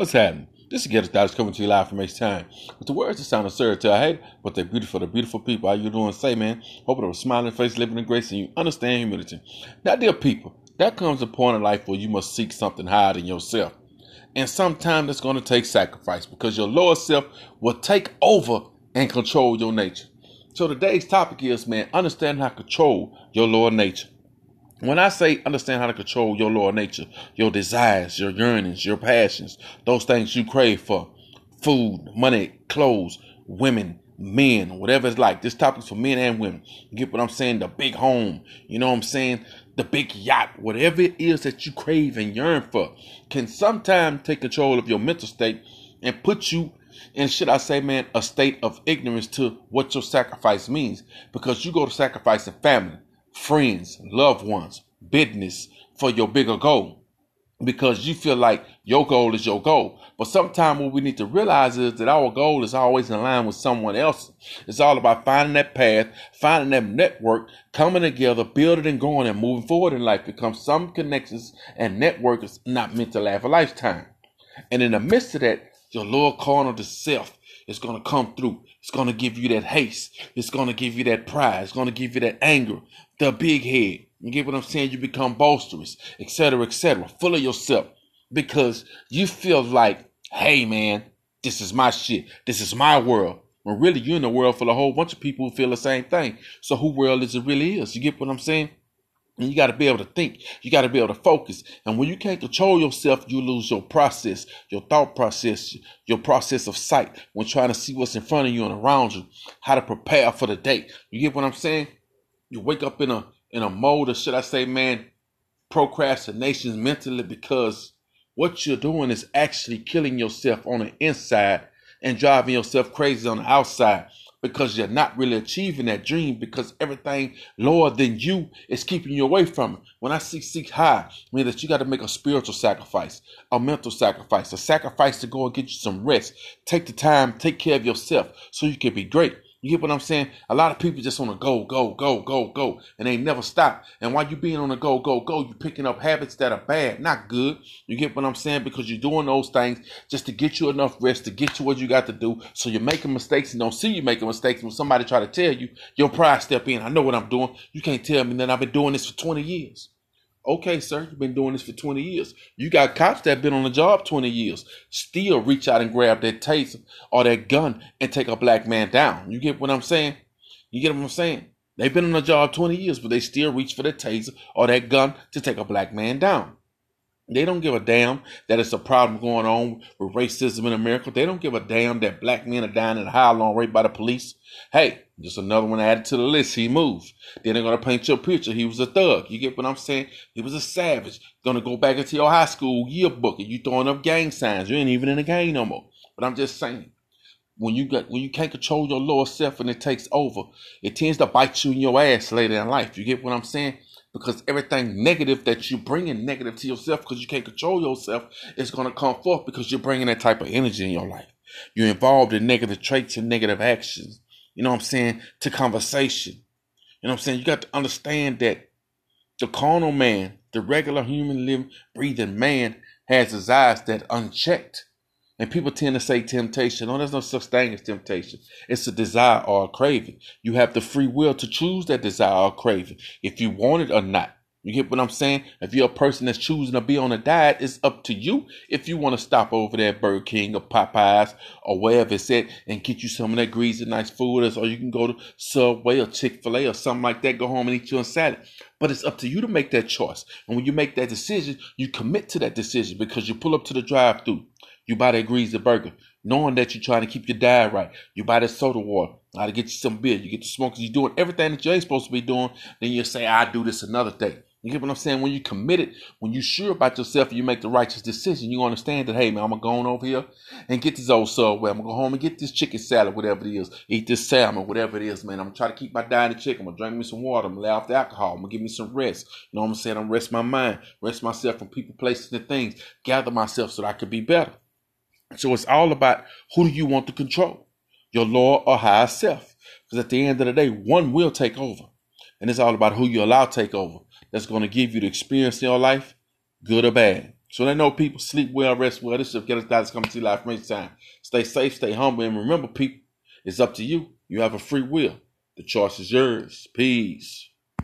What's happening? This is Ghetto Styles coming to you live from H Time. With the words that sound absurd to I hate, but they're beautiful. They're beautiful people. How you doing? Say, man. Hope with a smiling face, living in grace, and you understand humility. Now, dear people, that comes a point in life where you must seek something higher than yourself. And sometimes it's going to take sacrifice because your lower self will take over and control your nature. So today's topic is, man, understand how to control your lower nature. When I say understand how to control your lower nature, your desires, your yearnings, your passions, those things you crave for, food, money, clothes, women, men, whatever it's like. This topic is for men and women. You get what I'm saying? The big home, you know what I'm saying? The big yacht, whatever it is that you crave and yearn for, can sometimes take control of your mental state and put you in, should I say, man, a state of ignorance to what your sacrifice means. Because you go to sacrifice sacrificing family friends, loved ones, business for your bigger goal because you feel like your goal is your goal. But sometimes what we need to realize is that our goal is always in line with someone else. It's all about finding that path, finding that network, coming together, building and growing and moving forward in life because some connections and network is not meant to last a lifetime. And in the midst of that, your lower corner the self is going to come through. It's going to give you that haste. It's going to give you that pride. It's going to give you that anger, the big head. You get what I'm saying? You become boisterous, etc., etc., full of yourself because you feel like, hey, man, this is my shit. This is my world. When really you're in a world full of a whole bunch of people who feel the same thing. So who world is it really is? You get what I'm saying? And you got to be able to think. You got to be able to focus. And when you can't control yourself, you lose your process, your thought process, your process of sight when trying to see what's in front of you and around you, how to prepare for the day. You get what I'm saying? You wake up in a in a mode of should I say, man, procrastination mentally because what you're doing is actually killing yourself on the inside and driving yourself crazy on the outside because you're not really achieving that dream because everything lower than you is keeping you away from it. When I seek seek high, I mean that you got to make a spiritual sacrifice, a mental sacrifice, a sacrifice to go and get you some rest. Take the time, take care of yourself so you can be great. You get what I'm saying? A lot of people just want to go, go, go, go, go, and they never stop. And while you being on the go, go, go, you're picking up habits that are bad, not good. You get what I'm saying? Because you're doing those things just to get you enough rest, to get you what you got to do. So you're making mistakes and don't see you making mistakes. When somebody try to tell you, your pride step in. I know what I'm doing. You can't tell me that I've been doing this for 20 years. Okay, sir, you've been doing this for 20 years. You got cops that been on the job 20 years, still reach out and grab that taser or that gun and take a black man down. You get what I'm saying? You get what I'm saying? They've been on the job 20 years, but they still reach for the taser or that gun to take a black man down. They don't give a damn that it's a problem going on with racism in America. They don't give a damn that black men are dying in a high long rate by the police. Hey, just another one added to the list. He moved. Then they're gonna paint your picture. He was a thug. You get what I'm saying? He was a savage. Gonna go back into your high school yearbook and you throwing up gang signs. You ain't even in the gang no more. But I'm just saying, when you got when you can't control your lower self and it takes over, it tends to bite you in your ass later in life. You get what I'm saying? because everything negative that you bring in negative to yourself because you can't control yourself is to come forth because you're bringing that type of energy in your life. You're involved in negative traits and negative actions. You know what I'm saying? To conversation. You know what I'm saying? You got to understand that the carnal man, the regular human living, breathing man, has desires that unchecked and people tend to say temptation. No, there's no such thing as temptation. It's a desire or a craving. You have the free will to choose that desire or craving if you want it or not. You get what I'm saying? If you're a person that's choosing to be on a diet, it's up to you if you want to stop over there at Burger King or Popeyes or wherever it's at and get you some of that greasy, nice food. Or you can go to Subway or Chick fil A or something like that, go home and eat your salad. But it's up to you to make that choice. And when you make that decision, you commit to that decision because you pull up to the drive through you buy that greasy burger, knowing that you're trying to keep your diet right. You buy that soda water, how to get you some beer. You get the smoke. You're doing everything that you ain't supposed to be doing. Then you say, I do this another day. You get what I'm saying? When you committed, when you're sure about yourself, you make the righteous decision. You understand that, hey man, I'm gonna go on over here and get this old subway. I'm gonna go home and get this chicken salad, whatever it is. Eat this salmon, whatever it is, man. I'm gonna try to keep my diet in check. I'm gonna drink me some water. I'm gonna lay off the alcohol. I'm gonna give me some rest. You know what I'm saying? I'm rest my mind, rest myself from people, places, and things. Gather myself so that I could be better. So it's all about who do you want to control, your lower or higher self. Because at the end of the day, one will take over. And it's all about who you allow take over. That's going to give you the experience in your life, good or bad. So they know people sleep well, rest well. This is Get Us Dallas coming to you live from each time. Stay safe, stay humble, and remember, people, it's up to you. You have a free will. The choice is yours. Peace.